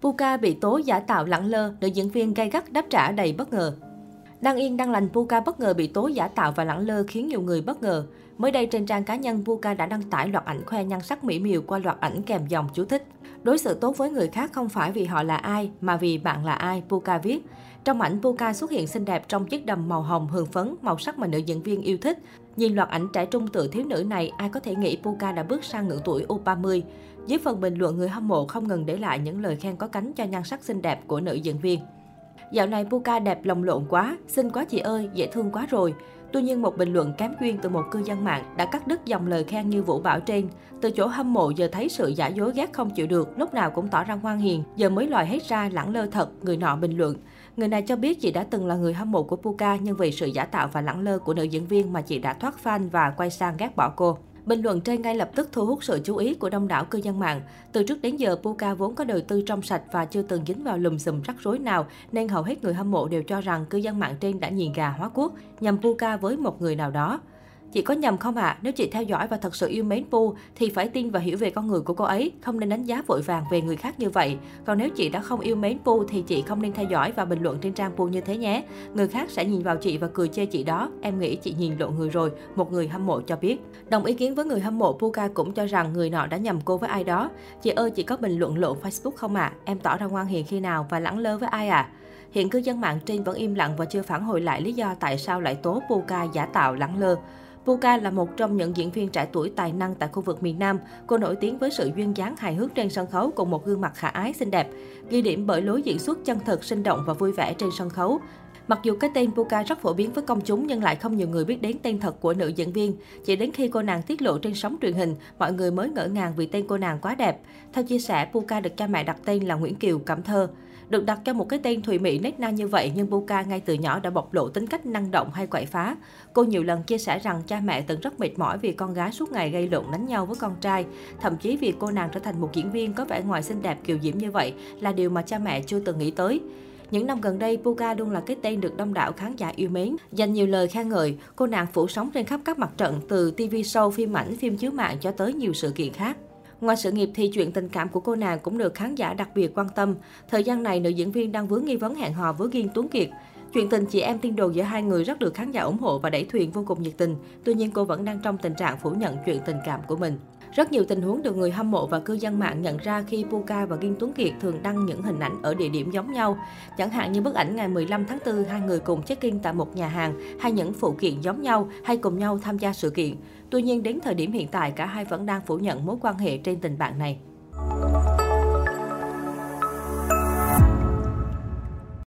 Puka bị tố giả tạo lẳng lơ, nữ diễn viên gay gắt đáp trả đầy bất ngờ. Đăng yên đăng lành Puka bất ngờ bị tố giả tạo và lẳng lơ khiến nhiều người bất ngờ. Mới đây trên trang cá nhân, Puka đã đăng tải loạt ảnh khoe nhan sắc mỹ miều qua loạt ảnh kèm dòng chú thích. Đối xử tốt với người khác không phải vì họ là ai, mà vì bạn là ai, Puka viết. Trong ảnh, Puka xuất hiện xinh đẹp trong chiếc đầm màu hồng hường phấn, màu sắc mà nữ diễn viên yêu thích. Nhìn loạt ảnh trẻ trung tự thiếu nữ này, ai có thể nghĩ Puka đã bước sang ngưỡng tuổi U30. Dưới phần bình luận, người hâm mộ không ngừng để lại những lời khen có cánh cho nhan sắc xinh đẹp của nữ diễn viên. Dạo này Puka đẹp lồng lộn quá, xinh quá chị ơi, dễ thương quá rồi. Tuy nhiên, một bình luận kém duyên từ một cư dân mạng đã cắt đứt dòng lời khen như vũ bảo trên. Từ chỗ hâm mộ giờ thấy sự giả dối ghét không chịu được, lúc nào cũng tỏ ra ngoan hiền, giờ mới lòi hết ra lẳng lơ thật, người nọ bình luận. Người này cho biết chị đã từng là người hâm mộ của Puka nhưng vì sự giả tạo và lẳng lơ của nữ diễn viên mà chị đã thoát fan và quay sang ghét bỏ cô. Bình luận trên ngay lập tức thu hút sự chú ý của đông đảo cư dân mạng. Từ trước đến giờ, Puka vốn có đời tư trong sạch và chưa từng dính vào lùm xùm rắc rối nào, nên hầu hết người hâm mộ đều cho rằng cư dân mạng trên đã nhìn gà hóa quốc, nhằm Puka với một người nào đó. Chị có nhầm không ạ? À? Nếu chị theo dõi và thật sự yêu mến Pu thì phải tin và hiểu về con người của cô ấy, không nên đánh giá vội vàng về người khác như vậy. Còn nếu chị đã không yêu mến Pu thì chị không nên theo dõi và bình luận trên trang Pu như thế nhé. Người khác sẽ nhìn vào chị và cười chê chị đó. Em nghĩ chị nhìn lộ người rồi, một người hâm mộ cho biết. Đồng ý kiến với người hâm mộ, Puka cũng cho rằng người nọ đã nhầm cô với ai đó. Chị ơi, chị có bình luận lộ Facebook không ạ? À? Em tỏ ra ngoan hiền khi nào và lẳng lơ với ai ạ? À? Hiện cư dân mạng trên vẫn im lặng và chưa phản hồi lại lý do tại sao lại tố Puka giả tạo lẳng lơ. Puka là một trong những diễn viên trẻ tuổi tài năng tại khu vực miền Nam. Cô nổi tiếng với sự duyên dáng hài hước trên sân khấu cùng một gương mặt khả ái xinh đẹp. Ghi điểm bởi lối diễn xuất chân thật, sinh động và vui vẻ trên sân khấu. Mặc dù cái tên Puka rất phổ biến với công chúng nhưng lại không nhiều người biết đến tên thật của nữ diễn viên. Chỉ đến khi cô nàng tiết lộ trên sóng truyền hình, mọi người mới ngỡ ngàng vì tên cô nàng quá đẹp. Theo chia sẻ, Puka được cha mẹ đặt tên là Nguyễn Kiều Cẩm Thơ. Được đặt cho một cái tên thùy mị nét na như vậy nhưng Puka ngay từ nhỏ đã bộc lộ tính cách năng động hay quậy phá. Cô nhiều lần chia sẻ rằng cha mẹ từng rất mệt mỏi vì con gái suốt ngày gây lộn đánh nhau với con trai. Thậm chí vì cô nàng trở thành một diễn viên có vẻ ngoài xinh đẹp kiều diễm như vậy là điều mà cha mẹ chưa từng nghĩ tới. Những năm gần đây, Puka luôn là cái tên được đông đảo khán giả yêu mến, dành nhiều lời khen ngợi. Cô nàng phủ sóng trên khắp các mặt trận, từ TV show, phim ảnh, phim chiếu mạng cho tới nhiều sự kiện khác. Ngoài sự nghiệp thì chuyện tình cảm của cô nàng cũng được khán giả đặc biệt quan tâm. Thời gian này, nữ diễn viên đang vướng nghi vấn hẹn hò với Ghiên Tuấn Kiệt. Chuyện tình chị em tiên đồ giữa hai người rất được khán giả ủng hộ và đẩy thuyền vô cùng nhiệt tình. Tuy nhiên cô vẫn đang trong tình trạng phủ nhận chuyện tình cảm của mình. Rất nhiều tình huống được người hâm mộ và cư dân mạng nhận ra khi Puka và Kim Tuấn Kiệt thường đăng những hình ảnh ở địa điểm giống nhau. Chẳng hạn như bức ảnh ngày 15 tháng 4 hai người cùng check-in tại một nhà hàng hay những phụ kiện giống nhau hay cùng nhau tham gia sự kiện. Tuy nhiên, đến thời điểm hiện tại, cả hai vẫn đang phủ nhận mối quan hệ trên tình bạn này.